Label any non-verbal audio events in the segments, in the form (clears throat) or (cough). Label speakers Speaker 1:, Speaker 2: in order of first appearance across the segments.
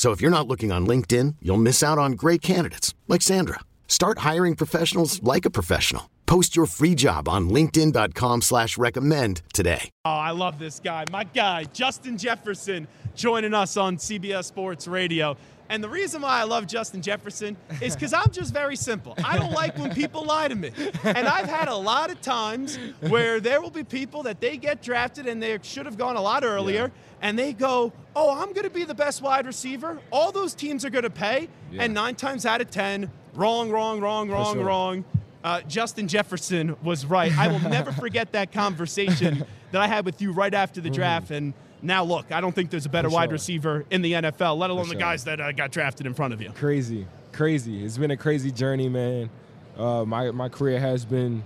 Speaker 1: So if you're not looking on LinkedIn, you'll miss out on great candidates like Sandra. Start hiring professionals like a professional. Post your free job on LinkedIn.com slash recommend today.
Speaker 2: Oh, I love this guy. My guy, Justin Jefferson, joining us on CBS Sports Radio. And the reason why I love Justin Jefferson is because I'm just very simple. I don't like when people lie to me. And I've had a lot of times where there will be people that they get drafted and they should have gone a lot earlier. Yeah. And they go, Oh, I'm going to be the best wide receiver. All those teams are going to pay. Yeah. And nine times out of 10, wrong, wrong, wrong, wrong, sure. wrong. Uh, Justin Jefferson was right. I will never forget that conversation (laughs) that I had with you right after the draft. And now, look, I don't think there's a better wide receiver in the NFL, let alone the guys that uh, got drafted in front of you.
Speaker 3: Crazy, crazy. It's been a crazy journey, man. Uh, my my career has been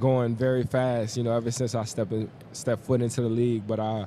Speaker 3: going very fast, you know, ever since I stepped step foot into the league. But I,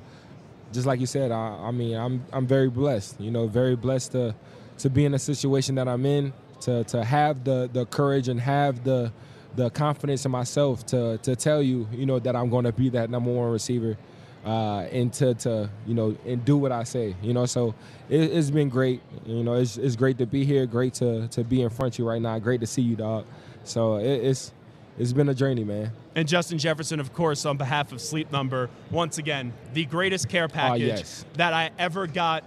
Speaker 3: just like you said, I, I mean, I'm I'm very blessed, you know, very blessed to to be in a situation that I'm in, to to have the the courage and have the the confidence in myself to to tell you, you know, that I'm going to be that number one receiver uh, and to, to you know and do what I say. You know, so it, has been great. You know, it's, it's great to be here. Great to to be in front of you right now. Great to see you, dog. So it, it's it's been a journey, man.
Speaker 2: And Justin Jefferson, of course, on behalf of Sleep Number, once again, the greatest care package
Speaker 3: yes.
Speaker 2: that I ever got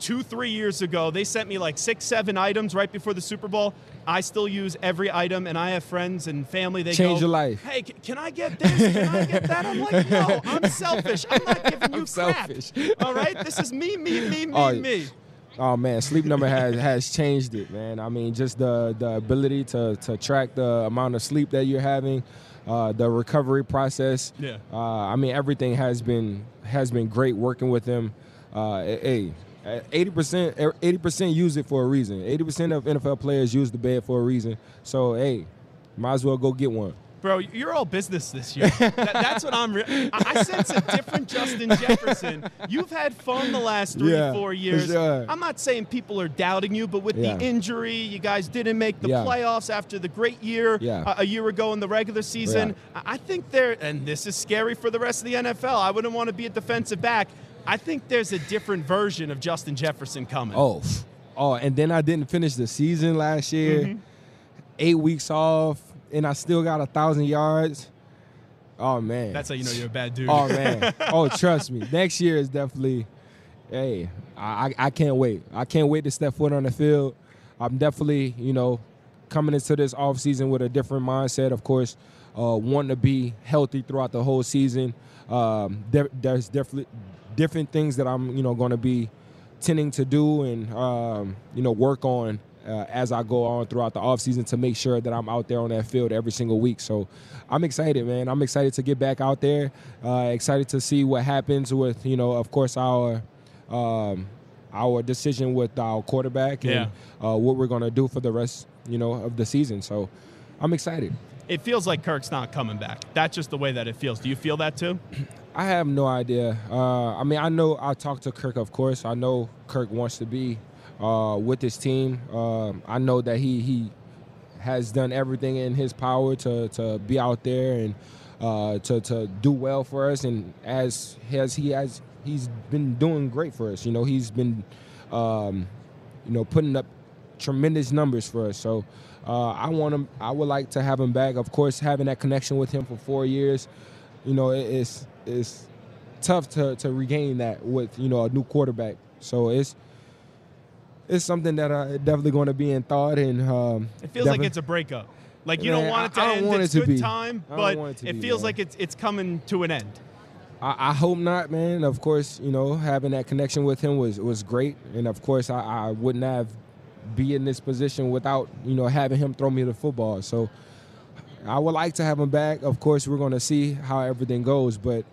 Speaker 2: two, three years ago. They sent me like six, seven items right before the Super Bowl. I still use every item, and I have friends and family. They
Speaker 3: change
Speaker 2: go,
Speaker 3: your life.
Speaker 2: Hey, can I get this? Can I get that? I'm like, (laughs) no, I'm selfish. I'm not giving you
Speaker 3: I'm crap. Selfish.
Speaker 2: All right, this is me, me, me, me, oh, me.
Speaker 3: Oh man, sleep number has has changed it, man. I mean, just the the ability to to track the amount of sleep that you're having, uh, the recovery process.
Speaker 2: Yeah.
Speaker 3: Uh, I mean, everything has been has been great working with them. Uh, hey, Eighty percent, eighty percent use it for a reason. Eighty percent of NFL players use the bed for a reason. So hey, might as well go get one.
Speaker 2: Bro, you're all business this year. (laughs) that, that's what I'm. Re- I sense a different Justin Jefferson. You've had fun the last three,
Speaker 3: yeah,
Speaker 2: four years.
Speaker 3: Sure.
Speaker 2: I'm not saying people are doubting you, but with
Speaker 3: yeah.
Speaker 2: the injury, you guys didn't make the
Speaker 3: yeah.
Speaker 2: playoffs after the great year
Speaker 3: uh,
Speaker 2: a year ago in the regular season. I think there, and this is scary for the rest of the NFL. I wouldn't want to be a defensive back. I think there's a different version of Justin Jefferson coming.
Speaker 3: Oh, oh, and then I didn't finish the season last year. Mm-hmm. Eight weeks off, and I still got a thousand yards. Oh man,
Speaker 2: that's how you know you're a bad dude.
Speaker 3: Oh man, (laughs) oh trust me, next year is definitely. Hey, I, I can't wait. I can't wait to step foot on the field. I'm definitely, you know, coming into this off season with a different mindset. Of course, uh, wanting to be healthy throughout the whole season. Um, there, there's definitely different things that I'm, you know, going to be tending to do and, um, you know, work on uh, as I go on throughout the offseason to make sure that I'm out there on that field every single week. So I'm excited, man. I'm excited to get back out there. Uh, excited to see what happens with, you know, of course, our. Um, our decision with our quarterback and
Speaker 2: yeah.
Speaker 3: uh, what we're going to do for the rest, you know, of the season. So, I'm excited.
Speaker 2: It feels like Kirk's not coming back. That's just the way that it feels. Do you feel that too? (clears throat)
Speaker 3: I have no idea. Uh, I mean, I know I talked to Kirk, of course. I know Kirk wants to be uh, with his team. Uh, I know that he he has done everything in his power to to be out there and uh, to to do well for us. And as as he has, he's been doing great for us. You know, he's been um, you know putting up tremendous numbers for us. So. Uh, I want him. I would like to have him back. Of course, having that connection with him for four years, you know, it, it's it's tough to, to regain that with you know a new quarterback. So it's it's something that I definitely going to be in thought and. Um,
Speaker 2: it feels like it's a breakup. Like you
Speaker 3: Man,
Speaker 2: don't want it to
Speaker 3: I- I don't
Speaker 2: end.
Speaker 3: want
Speaker 2: it's
Speaker 3: it to
Speaker 2: good
Speaker 3: be.
Speaker 2: time, but
Speaker 3: it
Speaker 2: it
Speaker 3: be,
Speaker 2: feels
Speaker 3: man.
Speaker 2: like it's it's coming to an end.
Speaker 3: I, I hope not, man. Of course, you know having that connection with him was was great, and of course I, I wouldn't have be in this position without you know having him throw me the football. So I would like to have him back. Of course, we're going to see how everything goes, but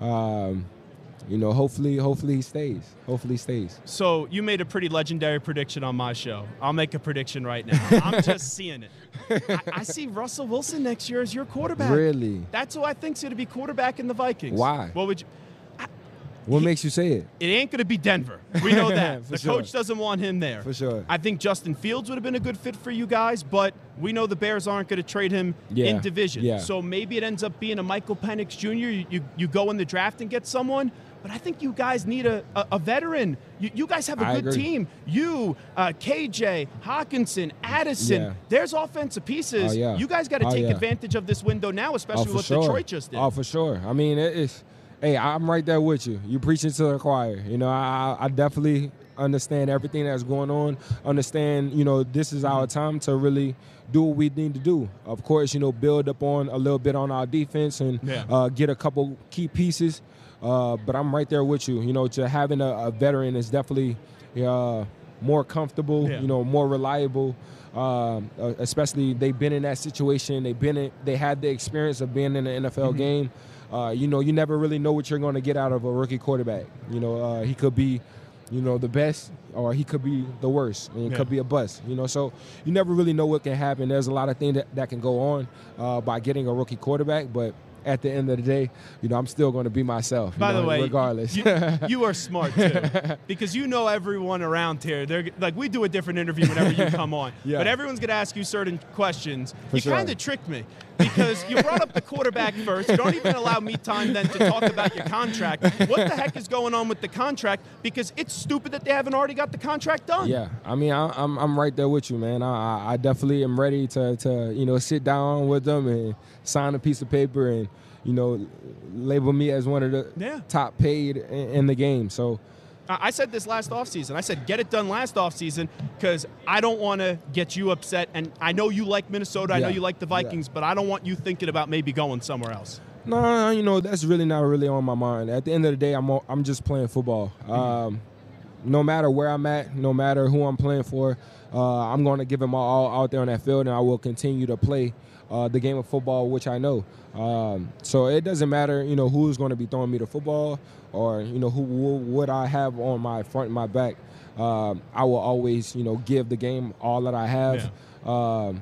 Speaker 3: um, you know, hopefully, hopefully he stays. Hopefully he stays.
Speaker 2: So you made a pretty legendary prediction on my show. I'll make a prediction right now. I'm just (laughs) seeing it. I, I see Russell Wilson next year as your quarterback.
Speaker 3: Really?
Speaker 2: That's who I think's going to be quarterback in the Vikings.
Speaker 3: Why?
Speaker 2: What would you?
Speaker 3: What
Speaker 2: He-
Speaker 3: makes you say it?
Speaker 2: It ain't going to be Denver. We know (laughs) that. The
Speaker 3: sure.
Speaker 2: coach doesn't want him there.
Speaker 3: For sure.
Speaker 2: I think Justin Fields would have been a good fit for you guys, but we know the Bears aren't going to trade him
Speaker 3: Yeah.
Speaker 2: in division.
Speaker 3: Yeah.
Speaker 2: So maybe it ends up being a Michael Penix Jr. You, you, you go in the draft and get someone, but I think you guys need a, a, a veteran. You, you guys have a
Speaker 3: I
Speaker 2: good
Speaker 3: agree.
Speaker 2: team. You, uh, KJ, Hockenson, Addison.
Speaker 3: Yeah.
Speaker 2: There's offensive pieces.
Speaker 3: Oh, yeah.
Speaker 2: You guys got to
Speaker 3: Oh,
Speaker 2: take advantage of this window now, especially what
Speaker 3: sure.
Speaker 2: Detroit just did.
Speaker 3: Oh, for sure. I mean, it- it's. Hey, I'm right there with you. You preaching to the choir. You know, I, I definitely understand everything that's going on. Understand, you know, this is our time to really do what we need to do. Of course, you know, build up on a little bit on our defense and
Speaker 2: Yeah.
Speaker 3: uh, get a couple key pieces. Uh, but I'm right there with you. You know, to having a, a veteran is definitely uh, more comfortable.
Speaker 2: Yeah.
Speaker 3: You know, more reliable. Um, uh, especially they've been in that situation. They've been in, they had the experience of being in an NFL game. Uh, you know, you never really know what you're going to get out of a rookie quarterback. You know, uh, he could be, you know, the best, or he could be the worst, and it
Speaker 2: Yeah.
Speaker 3: could be a bust. You know, so you never really know what can happen. There's a lot of things that, that can go on uh, by getting a rookie quarterback, but at the end of the day, you know, I'm still going to be myself. you
Speaker 2: By the way,
Speaker 3: regardless.
Speaker 2: you, you are smart too, (laughs) because you know everyone around here. They're like we do a different interview whenever you (laughs) come on,
Speaker 3: Yeah.
Speaker 2: but everyone's gonna ask you certain questions.
Speaker 3: For
Speaker 2: you
Speaker 3: sure.
Speaker 2: kind of tricked me because you brought up the quarterback first. You don't even allow me time then to talk about your contract. What the heck is going on with the contract? Because it's stupid that they haven't already got the contract done.
Speaker 3: Yeah, I mean, I, I'm I'm right there with you, man. I, I- I definitely am ready to to you know sit down with them and sign a piece of paper and you know label me as one of the
Speaker 2: Yeah.
Speaker 3: top paid in, the game. So
Speaker 2: I I said this last offseason. I said, get it done last offseason because I don't want to get you upset. And I know you like Minnesota. I know you like the
Speaker 3: Yeah.
Speaker 2: Vikings, but I don't want you thinking about maybe going somewhere else.
Speaker 3: no, you know that's really not really on my mind. At the end of the day, I'm all- I'm just playing football. Um, no matter where I'm at, no matter who I'm playing for, uh, I'm going to give it my all out there on that field, and I will continue to play uh, the game of football, which I know. Um, so it doesn't matter, you know, who's going to be throwing me the football, or you know, who would I have on my front and my back. Um, I will always, you know, give the game all that I have. Um,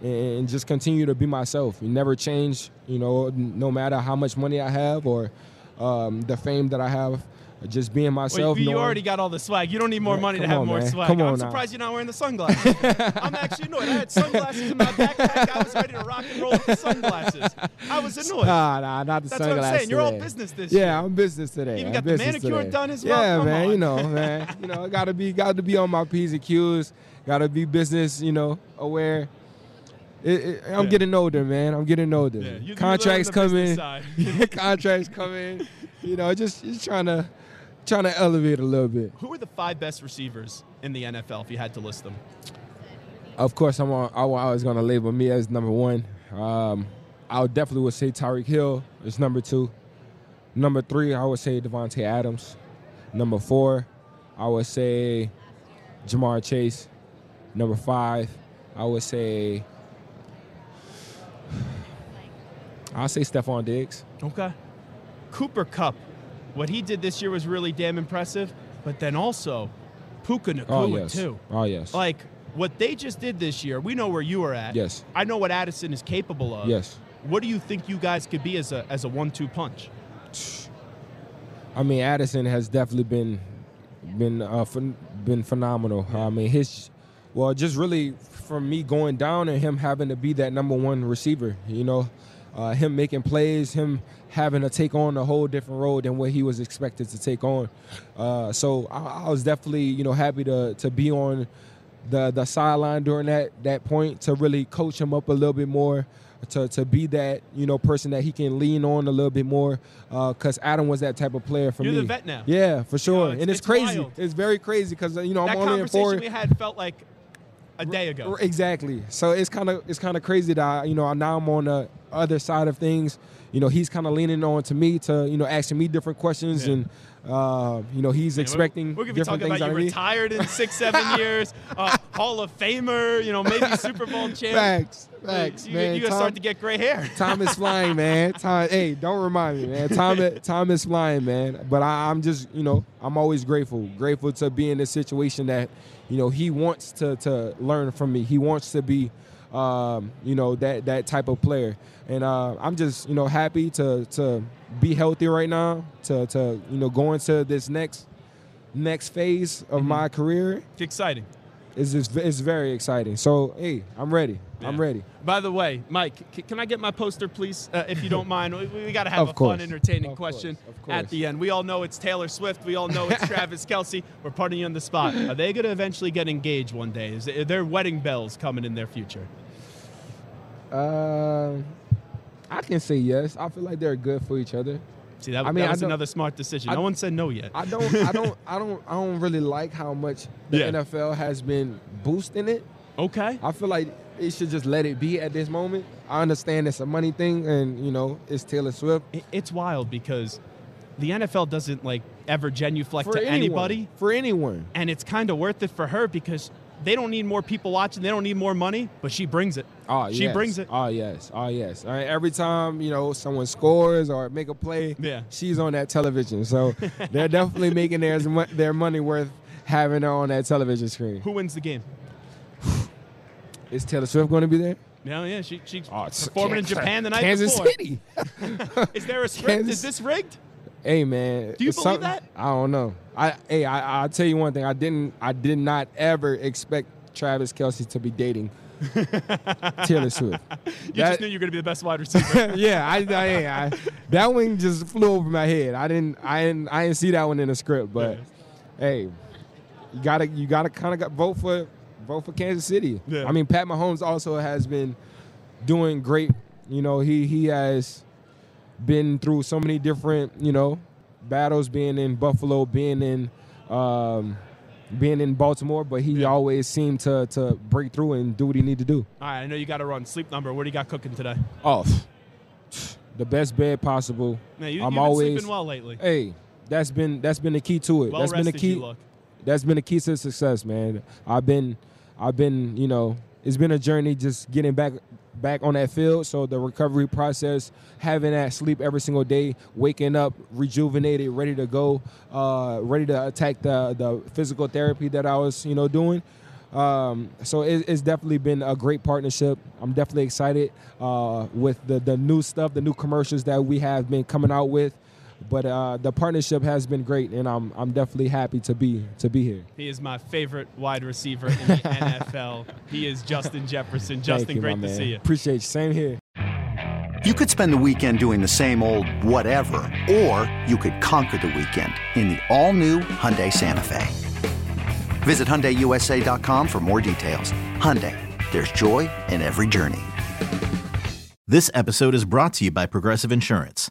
Speaker 3: and and just continue to be myself. You never change, you know, no matter how much money I have or um, the fame that I have. Just being myself.
Speaker 2: you, you
Speaker 3: knowing-
Speaker 2: already got all the swag. You don't need more
Speaker 3: Yeah,
Speaker 2: money to have
Speaker 3: on,
Speaker 2: more
Speaker 3: man.
Speaker 2: swag.
Speaker 3: Come
Speaker 2: I'm
Speaker 3: on now.
Speaker 2: surprised you're not wearing the sunglasses. (laughs) I'm actually annoyed. I had sunglasses in my backpack. I was ready to rock and roll with the sunglasses. I was annoyed.
Speaker 3: Nah, nah, not the
Speaker 2: That's what I'm
Speaker 3: sunglasses
Speaker 2: saying. You're all business this
Speaker 3: Yeah,
Speaker 2: year.
Speaker 3: I'm business today.
Speaker 2: Even got the manicure
Speaker 3: today.
Speaker 2: done as well?
Speaker 3: Yeah,
Speaker 2: Come
Speaker 3: man.
Speaker 2: on. (laughs)
Speaker 3: You know, man. You know, I got to be got to be on my p's and q's. Got to be business. You know, aware. It, it, I'm
Speaker 2: Yeah.
Speaker 3: getting older, man. I'm getting older.
Speaker 2: Yeah,
Speaker 3: Contracts
Speaker 2: learn the business
Speaker 3: coming. (laughs) Contracts coming. You know, just just trying to trying to elevate a little bit.
Speaker 2: Who are the five best receivers in the NFL if you had to list them?
Speaker 3: Of course, I'm on, I wa- I was going to label me as number one. Um, I would definitely would say Tyreek Hill is number two. Number three, I would say Davante Adams. Number four, I would say Ja'Marr Chase. Number five, I would say I'll say Stefon Diggs.
Speaker 2: Okay. Cooper Kupp. What he did this year was really damn impressive, but then also Puka Nacua
Speaker 3: Oh yes.
Speaker 2: too.
Speaker 3: Oh yes.
Speaker 2: Like what they just did this year, we know where you are at.
Speaker 3: Yes.
Speaker 2: I know what Addison is capable of.
Speaker 3: yes.
Speaker 2: What do you think you guys could be as a as a one-two punch?
Speaker 3: I mean, Addison has definitely been been uh, phen- been phenomenal. I mean, his well, just really from me going down and him having to be that number one receiver. You know, uh, him making plays, him having to take on a whole different role than what he was expected to take on. Uh, so I, I was definitely you know happy to to be on the the sideline during that that point to really coach him up a little bit more. To, to be that you know person that he can lean on a little bit more, because Adam was that type of player for
Speaker 2: You're
Speaker 3: me.
Speaker 2: the vet now.
Speaker 3: Yeah, for sure,
Speaker 2: it's-
Speaker 3: and it's,
Speaker 2: it's
Speaker 3: crazy.
Speaker 2: wild.
Speaker 3: It's very crazy because you know
Speaker 2: that
Speaker 3: I'm only in
Speaker 2: conversation
Speaker 3: four.
Speaker 2: we had felt like a day ago.
Speaker 3: Exactly. So it's kind of it's kind of crazy that I, you know now I'm on the other side of things. You know he's kind of leaning on to me to you know asking me different questions
Speaker 2: Yeah.
Speaker 3: and uh, you know he's
Speaker 2: Man, we're-
Speaker 3: expecting
Speaker 2: We're, gonna be talking about
Speaker 3: out
Speaker 2: you retired in six, seven (laughs) years, uh, Hall of Famer, you know, maybe (laughs) Super Bowl champ.
Speaker 3: Facts, facts,
Speaker 2: you,
Speaker 3: man.
Speaker 2: You gotta
Speaker 3: Tom-
Speaker 2: start to get gray hair. (laughs)
Speaker 3: Time is flying, man. Time. Hey, don't remind me, man. Time. Time is flying, man. But I, I'm just, you know, I'm always grateful. Grateful to be in this situation that, you know, he wants to to learn from me. He wants to be, um, you know, that that type of player. And uh, I'm just, you know, happy to to be healthy right now. To to you know go into this next next phase of
Speaker 2: Mm-hmm.
Speaker 3: my career
Speaker 2: It's exciting.
Speaker 3: Is just it's very exciting. So hey, I'm ready. I'm ready.
Speaker 2: By the way, Mike, c- can I get my poster, please, uh, if you don't mind? We, we got to have
Speaker 3: Of
Speaker 2: a
Speaker 3: course.
Speaker 2: fun, entertaining
Speaker 3: Of
Speaker 2: question
Speaker 3: course.
Speaker 2: at the end. We all know it's Taylor Swift. We all know it's (laughs) Travis Kelce. We're putting you on the spot. Are they going to eventually get engaged one day? Is are there wedding bells coming in their future?
Speaker 3: Uh, I can say yes. I feel like they're good for each other.
Speaker 2: See, that,
Speaker 3: I mean,
Speaker 2: that was another smart decision.
Speaker 3: I-
Speaker 2: no one said no yet.
Speaker 3: I don't, I don't, (laughs) I don't, I don't really like how much the
Speaker 2: Yeah.
Speaker 3: NFL has been boosting it.
Speaker 2: okay.
Speaker 3: I feel like it should just let it be at this moment. I understand it's a money thing, and you know it's Taylor Swift.
Speaker 2: It- It's wild because the NFL doesn't like ever genuflect
Speaker 3: for
Speaker 2: to
Speaker 3: anyone,
Speaker 2: anybody,
Speaker 3: for anyone.
Speaker 2: and it's kind of worth it for her because they don't need more people watching. They don't need more money, but she brings it.
Speaker 3: Oh, yes.
Speaker 2: she
Speaker 3: yes.
Speaker 2: brings it.
Speaker 3: Oh yes, oh yes. All right, every time you know someone scores or make a play,
Speaker 2: Yeah.
Speaker 3: she's on that television. So (laughs) they're definitely making their their money worth having her on that television screen.
Speaker 2: Who wins the game? (sighs)
Speaker 3: Is Taylor Swift going to be there?
Speaker 2: No, yeah, she, she's
Speaker 3: Oh,
Speaker 2: performing in Japan the night
Speaker 3: Kansas
Speaker 2: before.
Speaker 3: City. (laughs)
Speaker 2: Is there a (laughs) script?
Speaker 3: Kansas-
Speaker 2: Is this rigged?
Speaker 3: Hey man,
Speaker 2: Do you believe that?
Speaker 3: I don't know. I hey, I I'll tell you one thing. I didn't I did not ever expect Travis Kelce to be dating (laughs) Taylor Swift.
Speaker 2: You
Speaker 3: That-
Speaker 2: just knew you were going to be the best wide receiver. (laughs)
Speaker 3: yeah, I, I, I that one just flew over my head. I didn't I didn't I didn't see that one in the script, but hey, you gotta you gotta kind of vote for vote for Kansas City.
Speaker 2: Yeah.
Speaker 3: I mean, Pat Mahomes also has been doing great. You know, he he has been through so many different you know battles, being in Buffalo, being in. Um, being in Baltimore, but he
Speaker 2: Yeah.
Speaker 3: always seemed to to break through and do what he need to do.
Speaker 2: All right, I know you got to run. Sleep number. What do you got cooking today?
Speaker 3: Oh, (sighs) the best bed possible.
Speaker 2: Man, you,
Speaker 3: I'm
Speaker 2: you've
Speaker 3: always
Speaker 2: been sleeping well lately.
Speaker 3: Hey, that's been that's been the key to it.
Speaker 2: well
Speaker 3: that's been the key. That's been the key to success, man. I've been, I've been, you know, it's been a journey just getting back back on that field. So the recovery process, having that sleep every single day, waking up rejuvenated, ready to go, uh, ready to attack the the physical therapy that I was, you know, doing. Um, so it, it's definitely been a great partnership. I'm definitely excited uh, with the the new stuff, the new commercials that we have been coming out with. But uh, the partnership has been great, and I'm I'm definitely happy to be to be here.
Speaker 2: He is my favorite wide receiver in the (laughs) NFL. He is Justin Jefferson.
Speaker 3: Thank
Speaker 2: Justin,
Speaker 3: you,
Speaker 2: great
Speaker 3: my
Speaker 2: to see you.
Speaker 3: Appreciate you. Same here.
Speaker 4: You could spend the weekend doing the same old whatever, or you could conquer the weekend in the all-new Hyundai Santa Fe. Visit HyundaiUSA.com for more details. Hyundai, there's joy in every journey.
Speaker 5: This episode is brought to you by Progressive Insurance.